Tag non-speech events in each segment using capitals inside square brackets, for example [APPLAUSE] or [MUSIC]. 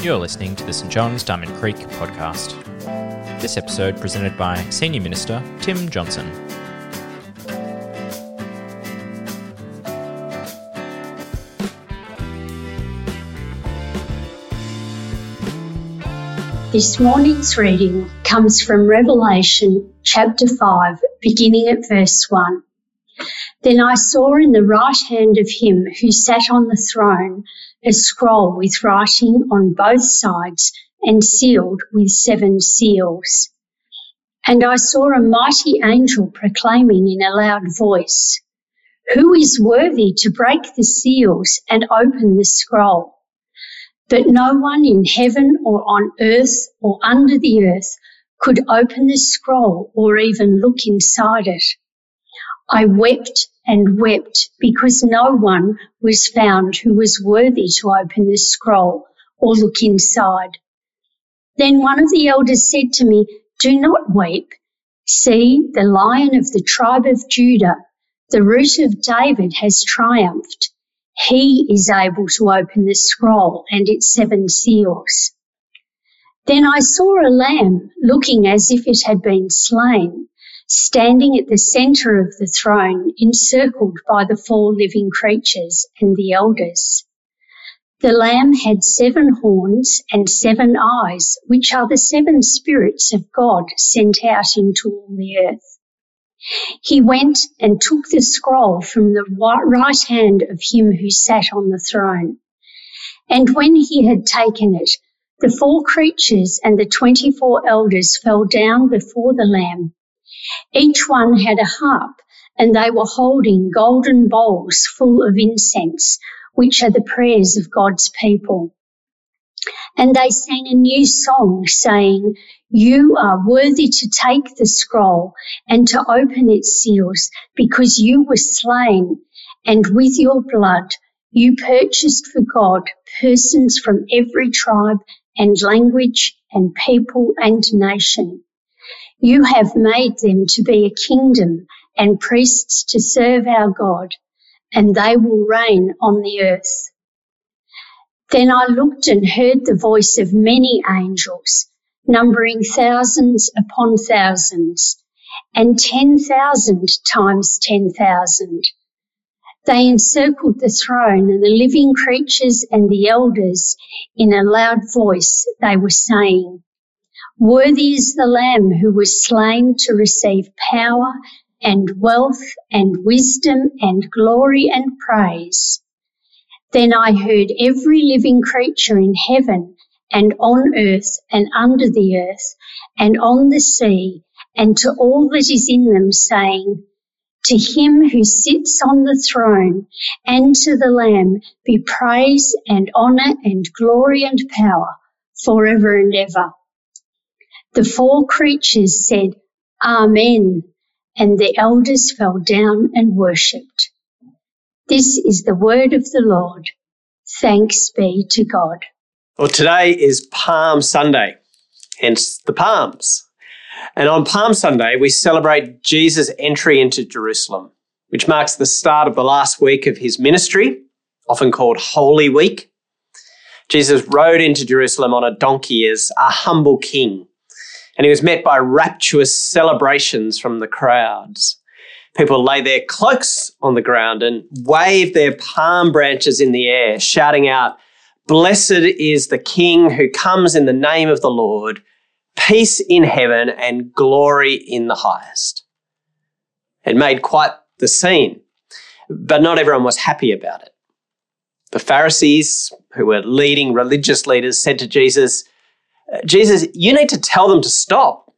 You're listening to the St John's Diamond Creek podcast. This episode presented by Senior Minister Tim Johnson. This morning's reading comes from Revelation chapter 5, beginning at verse 1. Then I saw in the right hand of him who sat on the throne a scroll with writing on both sides and sealed with seven seals. And I saw a mighty angel proclaiming in a loud voice, Who is worthy to break the seals and open the scroll? But no one in heaven or on earth or under the earth could open the scroll or even look inside it. I wept and wept because no one was found who was worthy to open the scroll or look inside. Then one of the elders said to me, Do not weep. See, the lion of the tribe of Judah, the root of David, has triumphed. He is able to open the scroll and its seven seals. Then I saw a lamb looking as if it had been slain, standing at the center of the throne, encircled by the four living creatures and the elders. The lamb had seven horns and seven eyes, which are the seven spirits of God sent out into all the earth. He went and took the scroll from the right hand of him who sat on the throne. And when he had taken it, the four creatures and the twenty-four elders fell down before the Lamb. Each one had a harp, and they were holding golden bowls full of incense, which are the prayers of God's people. And they sang a new song saying, you are worthy to take the scroll and to open its seals because you were slain and with your blood you purchased for God persons from every tribe and language and people and nation. You have made them to be a kingdom and priests to serve our God and they will reign on the earth. Then I looked and heard the voice of many angels numbering thousands upon thousands, and 10,000 times 10,000. They encircled the throne and the living creatures and the elders in a loud voice. They were saying, Worthy is the Lamb who was slain to receive power and wealth and wisdom and glory and praise. Then I heard every living creature in heaven and on earth and under the earth and on the sea and to all that is in them saying, to him who sits on the throne and to the Lamb be praise and honour and glory and power forever and ever. The four creatures said, Amen, and the elders fell down and worshipped. This is the word of the Lord. Thanks be to God. Well, today is Palm Sunday, hence the palms. And on Palm Sunday, we celebrate Jesus' entry into Jerusalem, which marks the start of the last week of his ministry, often called Holy Week. Jesus rode into Jerusalem on a donkey as a humble king, and he was met by rapturous celebrations from the crowds. People lay their cloaks on the ground and waved their palm branches in the air, shouting out, Blessed is the King who comes in the name of the Lord, peace in heaven and glory in the highest. It made quite the scene, but not everyone was happy about it. The Pharisees, who were leading religious leaders, said to Jesus, Jesus, you need to tell them to stop.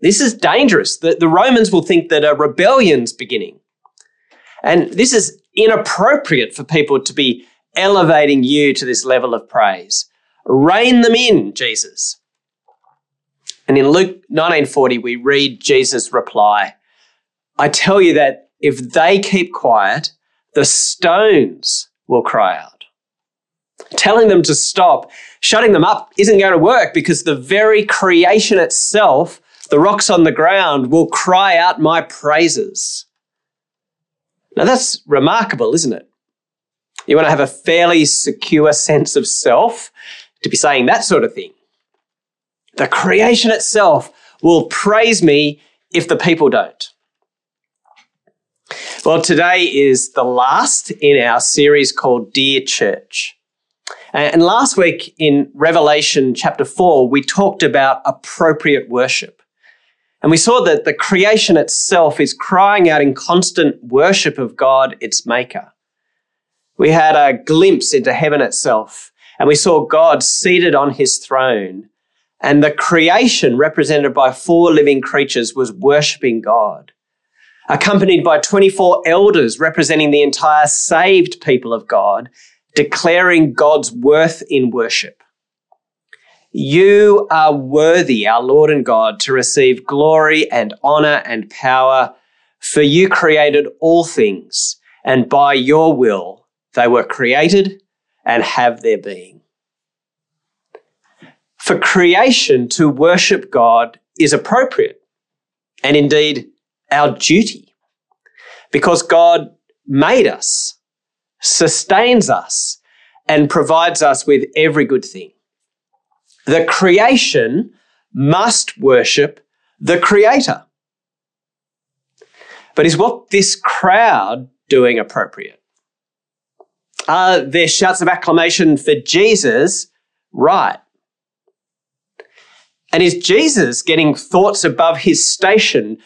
This is dangerous. The, the Romans will think that a rebellion's beginning. And this is inappropriate for people to be elevating you to this level of praise. Rein them in, Jesus. And in Luke 1940, we read Jesus' reply I tell you that if they keep quiet, the stones will cry out. Telling them to stop, shutting them up isn't going to work because the very creation itself, the rocks on the ground, will cry out my praises. Now that's remarkable, isn't it? You want to have a fairly secure sense of self to be saying that sort of thing. The creation itself will praise me if the people don't. Well, today is the last in our series called Dear Church. Uh, and last week in Revelation chapter 4, we talked about appropriate worship. And we saw that the creation itself is crying out in constant worship of God, its maker. We had a glimpse into heaven itself, and we saw God seated on his throne. And the creation, represented by four living creatures, was worshipping God, accompanied by 24 elders representing the entire saved people of God, declaring God's worth in worship. You are worthy, our Lord and God, to receive glory and honor and power, for you created all things, and by your will they were created and have their being. For creation to worship God is appropriate, and indeed our duty, because God made us, sustains us, and provides us with every good thing. The creation must worship the creator. But is what this crowd doing appropriate? Are their shouts of acclamation for Jesus right? And is Jesus getting thoughts above his station,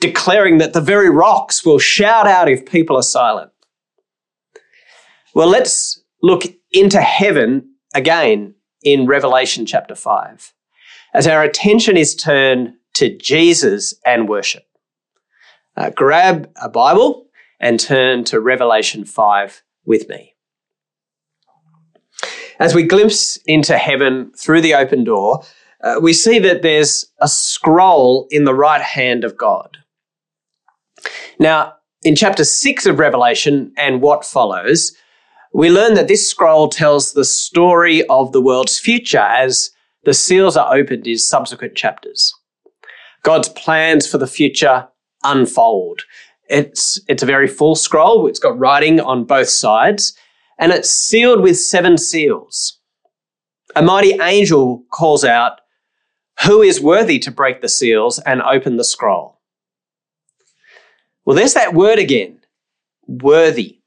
declaring that the very rocks will shout out if people are silent? Well, let's look into heaven again in Revelation chapter 5 as our attention is turned to Jesus and worship. Uh, grab a Bible and turn to Revelation 5 with me. As we glimpse into heaven through the open door, uh, we see that there's a scroll in the right hand of God. Now, in chapter 6 of Revelation and what follows, we learn that this scroll tells the story of the world's future as the seals are opened in subsequent chapters. God's plans for the future unfold. It's, it's a very full scroll. It's got writing on both sides and it's sealed with seven seals. A mighty angel calls out, Who is worthy to break the seals and open the scroll? Well, there's that word again worthy.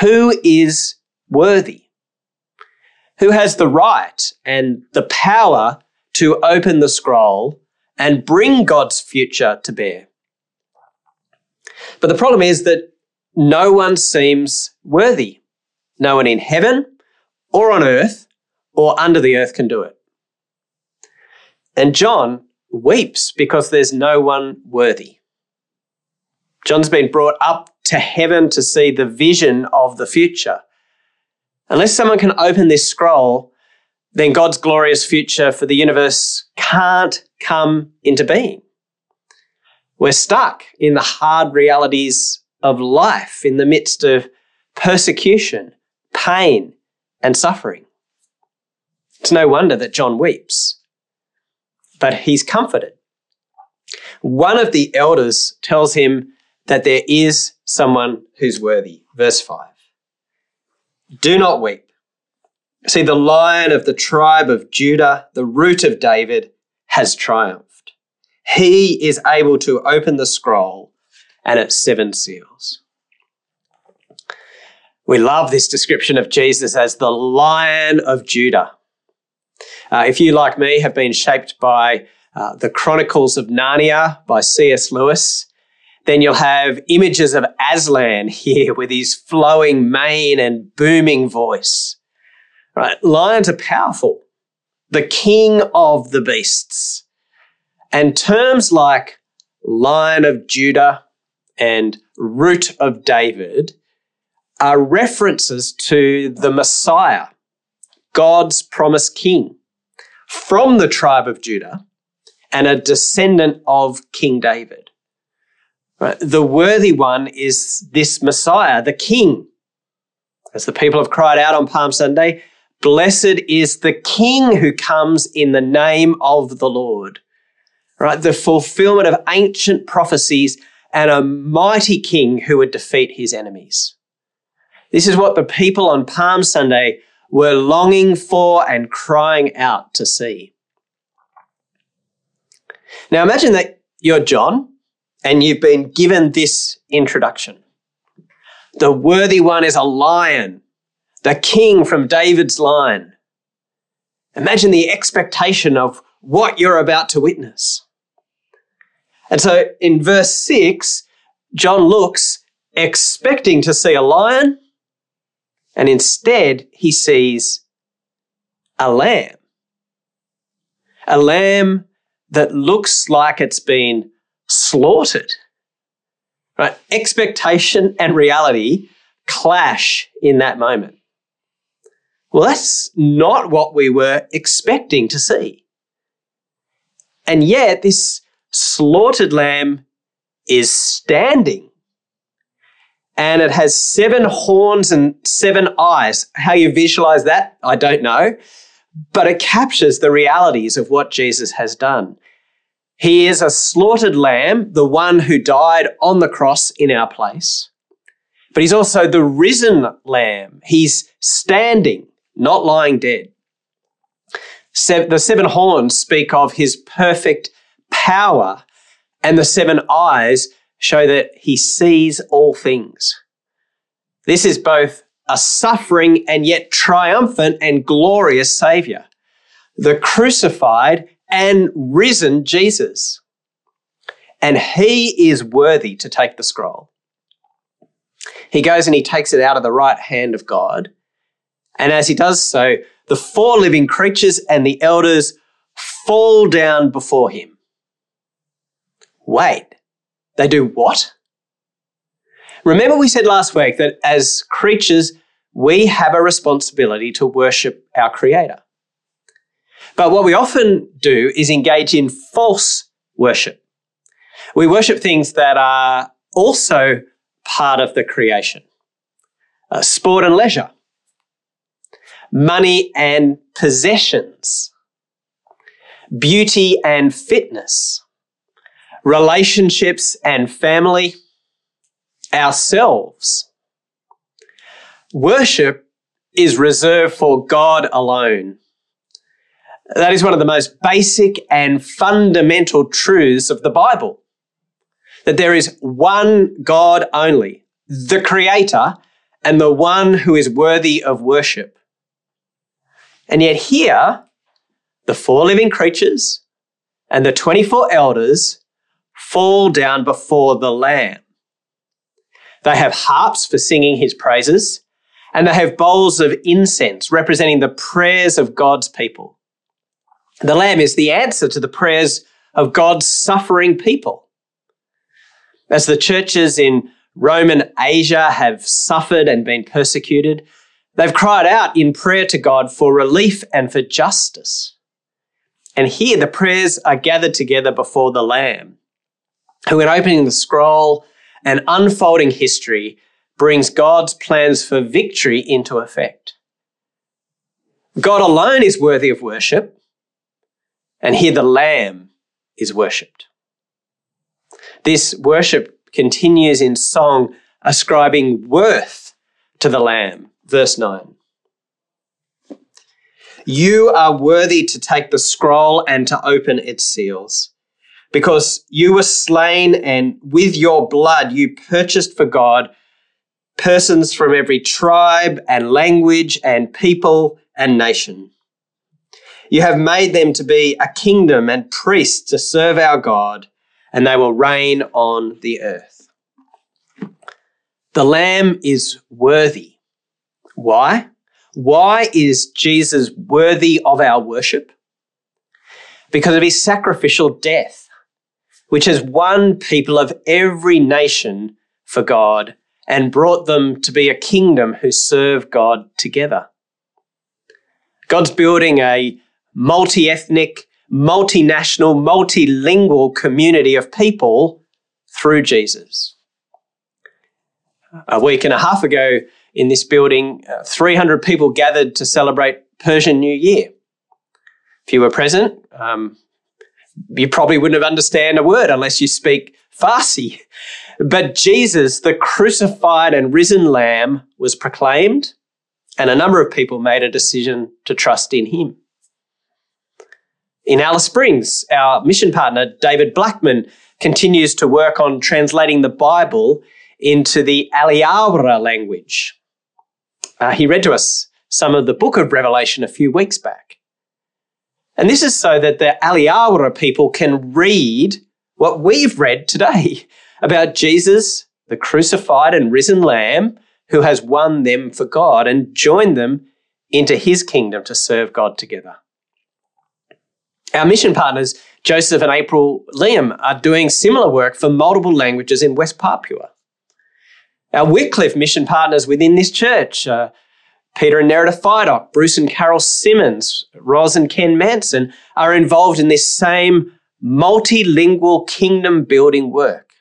Who is worthy? Who has the right and the power to open the scroll and bring God's future to bear? But the problem is that no one seems worthy. No one in heaven or on earth or under the earth can do it. And John weeps because there's no one worthy. John's been brought up to heaven to see the vision of the future. Unless someone can open this scroll, then God's glorious future for the universe can't come into being. We're stuck in the hard realities of life in the midst of persecution, pain, and suffering. It's no wonder that John weeps, but he's comforted. One of the elders tells him that there is someone who's worthy. Verse 5. Do not weep. See, the lion of the tribe of Judah, the root of David, has triumphed. He is able to open the scroll and its seven seals. We love this description of Jesus as the lion of Judah. Uh, if you, like me, have been shaped by uh, the Chronicles of Narnia by C.S. Lewis, then you'll have images of Aslan here with his flowing mane and booming voice. Right? Lions are powerful. The king of the beasts. And terms like lion of Judah and root of David are references to the Messiah, God's promised king from the tribe of Judah and a descendant of King David. Right? The worthy one is this Messiah, the King. As the people have cried out on Palm Sunday, blessed is the King who comes in the name of the Lord. Right? The fulfillment of ancient prophecies and a mighty King who would defeat his enemies. This is what the people on Palm Sunday were longing for and crying out to see. Now imagine that you're John and you've been given this introduction. The worthy one is a lion, the king from David's line. Imagine the expectation of what you're about to witness. And so in verse 6, John looks expecting to see a lion, and instead he sees a lamb. A lamb that looks like it's been slaughtered. Right? Expectation and reality clash in that moment. Well, that's not what we were expecting to see. And yet, this slaughtered lamb is standing. And it has seven horns and seven eyes. How you visualize that, I don't know. But it captures the realities of what Jesus has done. He is a slaughtered lamb, the one who died on the cross in our place. But he's also the risen lamb. He's standing, not lying dead. the seven horns speak of his perfect power, and the seven eyes show that he sees all things. This is both a suffering and yet triumphant and glorious Savior. The crucified and risen Jesus. And he is worthy to take the scroll. He goes and he takes it out of the right hand of God. And as he does so, the four living creatures and the elders fall down before him. Wait, they do what? Remember, we said last week that as creatures, we have a responsibility to worship our Creator. But what we often do is engage in false worship. We worship things that are also part of the creation uh, sport and leisure, money and possessions, beauty and fitness, relationships and family, ourselves. Worship is reserved for God alone. That is one of the most basic and fundamental truths of the Bible. That there is one God only, the Creator, and the one who is worthy of worship. And yet, here, the four living creatures and the 24 elders fall down before the Lamb. They have harps for singing his praises, and they have bowls of incense representing the prayers of God's people. The lamb is the answer to the prayers of God's suffering people. As the churches in Roman Asia have suffered and been persecuted, they've cried out in prayer to God for relief and for justice. And here the prayers are gathered together before the Lamb, who, in opening the scroll and unfolding history, brings God's plans for victory into effect. God alone is worthy of worship, and here the Lamb is worshipped. This worship continues in song, ascribing worth to the Lamb. Verse 9. You are worthy to take the scroll and to open its seals, because you were slain, and with your blood you purchased for God persons from every tribe and language and people and nation. You have made them to be a kingdom and priests to serve our God, and they will reign on the earth. The Lamb is worthy. Why? Why is Jesus worthy of our worship? Because of his sacrificial death, which has won people of every nation for God and brought them to be a kingdom who serve God together. God's building a multi ethnic, multinational, multilingual community of people through Jesus. A week and a half ago in this building, uh, 300 people gathered to celebrate Persian New Year. If you were present, um, you probably wouldn't have understand a word unless you speak Farsi. But Jesus, the crucified and risen Lamb, was proclaimed, and a number of people made a decision to trust in him. In Alice Springs, our mission partner, David Blackman, continues to work on translating the Bible into the Alyawarra language. Uh, he read to us some of the book of Revelation a few weeks back. And this is so that the Alyawarra people can read what we've read today [LAUGHS] about Jesus, the crucified and risen Lamb, who has won them for God and joined them into his kingdom to serve God together. Our mission partners, Joseph and April Liam, are doing similar work for multiple languages in West Papua. Our Wycliffe mission partners within this church, uh, Peter and Nerida Fidock, Bruce and Carol Simmons, Roz and Ken Manson, are involved in this same multilingual kingdom building work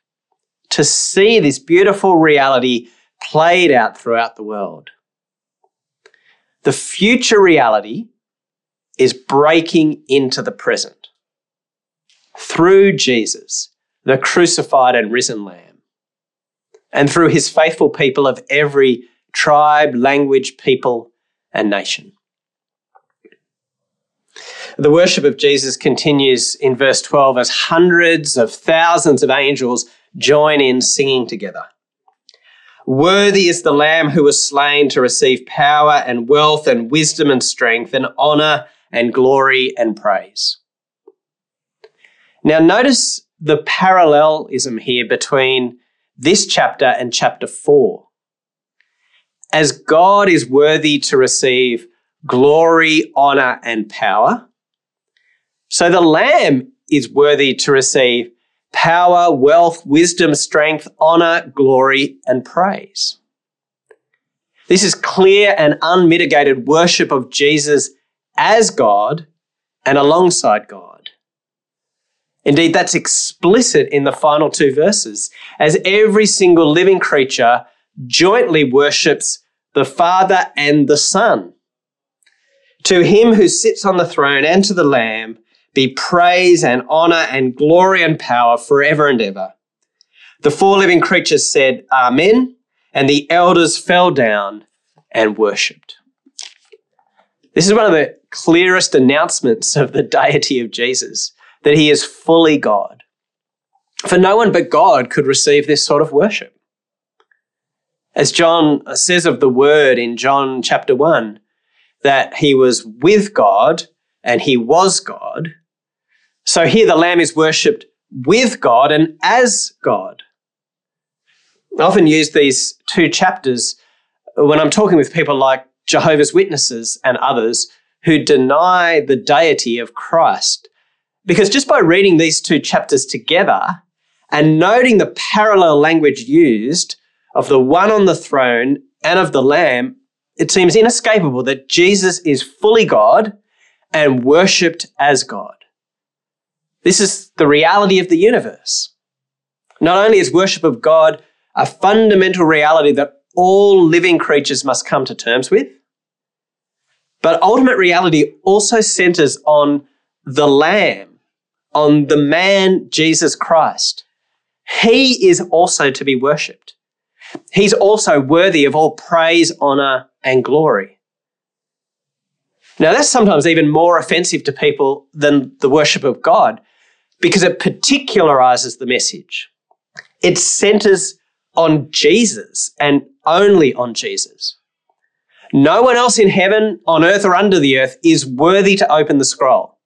to see this beautiful reality played out throughout the world. The future reality is breaking into the present through Jesus, the crucified and risen Lamb, and through his faithful people of every tribe, language, people, and nation. The worship of Jesus continues in verse 12 as hundreds of thousands of angels join in singing together. Worthy is the Lamb who was slain to receive power and wealth and wisdom and strength and honor and glory and praise. Now, notice the parallelism here between this chapter and chapter 4. As God is worthy to receive glory, honor, and power, so the Lamb is worthy to receive power, wealth, wisdom, strength, honor, glory, and praise. This is clear and unmitigated worship of Jesus as God and alongside God. Indeed, that's explicit in the final two verses, as every single living creature jointly worships the Father and the Son. To him who sits on the throne and to the Lamb be praise and honor and glory and power forever and ever. The four living creatures said, Amen, and the elders fell down and worshipped. This is one of the clearest announcements of the deity of Jesus, that he is fully God. For no one but God could receive this sort of worship. As John says of the Word in John chapter 1, that he was with God and he was God. So here the Lamb is worshipped with God and as God. I often use these two chapters when I'm talking with people like Jehovah's Witnesses and others who deny the deity of Christ. Because just by reading these two chapters together and noting the parallel language used of the one on the throne and of the Lamb, it seems inescapable that Jesus is fully God and worshipped as God. This is the reality of the universe. Not only is worship of God a fundamental reality that all living creatures must come to terms with, but ultimate reality also centers on the Lamb, on the man Jesus Christ. He is also to be worshipped. He's also worthy of all praise, honor, and glory. Now, that's sometimes even more offensive to people than the worship of God because it particularizes the message. It centers on Jesus and only on Jesus. No one else in heaven, on earth, or under the earth is worthy to open the scroll.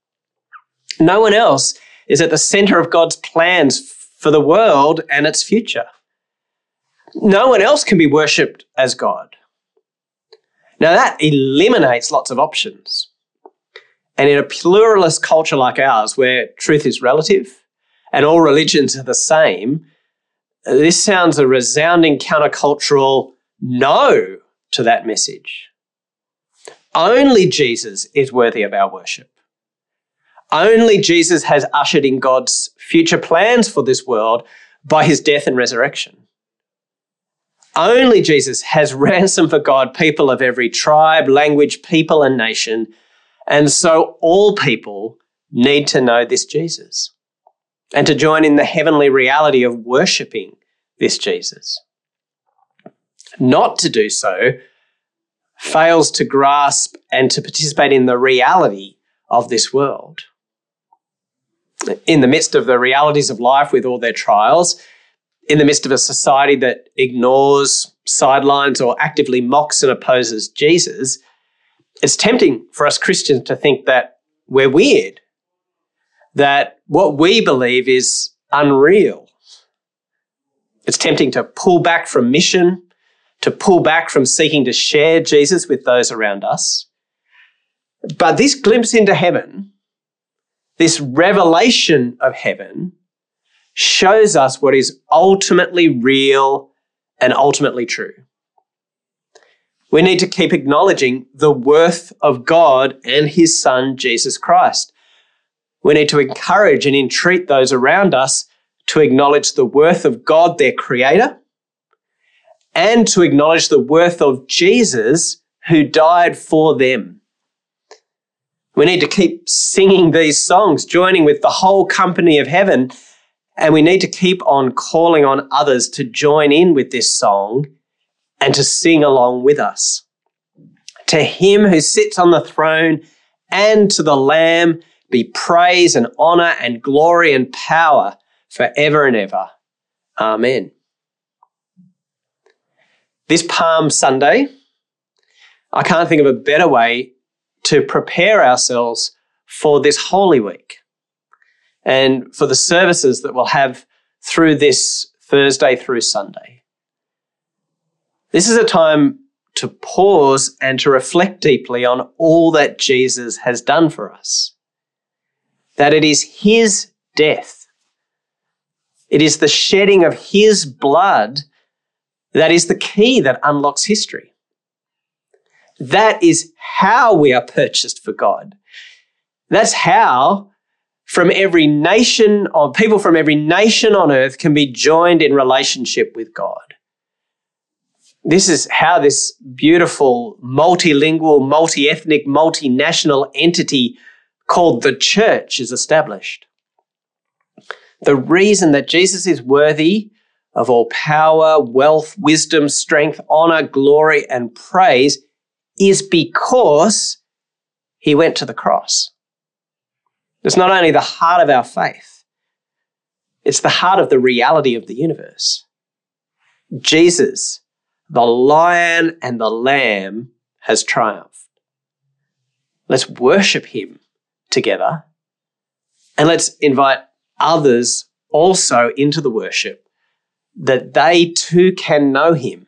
No one else is at the center of God's plans for the world and its future. No one else can be worshipped as God. Now that eliminates lots of options. And in a pluralist culture like ours, where truth is relative and all religions are the same, this sounds a resounding countercultural no to that message. Only Jesus is worthy of our worship. Only Jesus has ushered in God's future plans for this world by his death and resurrection. Only Jesus has [LAUGHS] ransomed for God people of every tribe, language, people, and nation. And so all people need to know this Jesus and to join in the heavenly reality of worshipping this Jesus. Not to do so fails to grasp and to participate in the reality of this world. In the midst of the realities of life with all their trials, in the midst of a society that ignores, sidelines, or actively mocks and opposes Jesus, it's tempting for us Christians to think that we're weird, that what we believe is unreal. It's tempting to pull back from mission, to pull back from seeking to share Jesus with those around us. But this glimpse into heaven, this revelation of heaven, shows us what is ultimately real and ultimately true. We need to keep acknowledging the worth of God and His Son, Jesus Christ. We need to encourage and entreat those around us to acknowledge the worth of God, their Creator, and to acknowledge the worth of Jesus, who died for them. We need to keep singing these songs, joining with the whole company of heaven, and we need to keep on calling on others to join in with this song and to sing along with us. To him who sits on the throne and to the Lamb be praise and honor and glory and power forever and ever. Amen. This Palm Sunday, I can't think of a better way to prepare ourselves for this Holy Week and for the services that we'll have through this Thursday through Sunday. This is a time to pause and to reflect deeply on all that Jesus has done for us. That it is his death, it is the shedding of his blood that is the key that unlocks history. That is how we are purchased for God. That's how from every nation of people from every nation on earth can be joined in relationship with God this is how this beautiful, multilingual, multi ethnic, multinational entity called the church is established. The reason that Jesus is worthy of all power, wealth, wisdom, strength, honor, glory, and praise is because he went to the cross. It's not only the heart of our faith, it's the heart of the reality of the universe. Jesus the lion and the lamb has triumphed. Let's worship him together and let's invite others also into the worship that they too can know him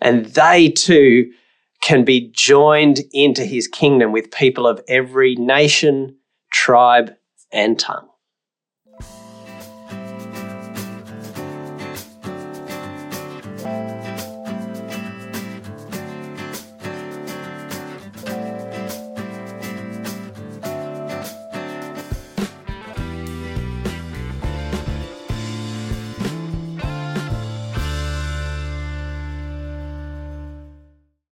and they too can be joined into his kingdom with people of every nation, tribe, and tongue.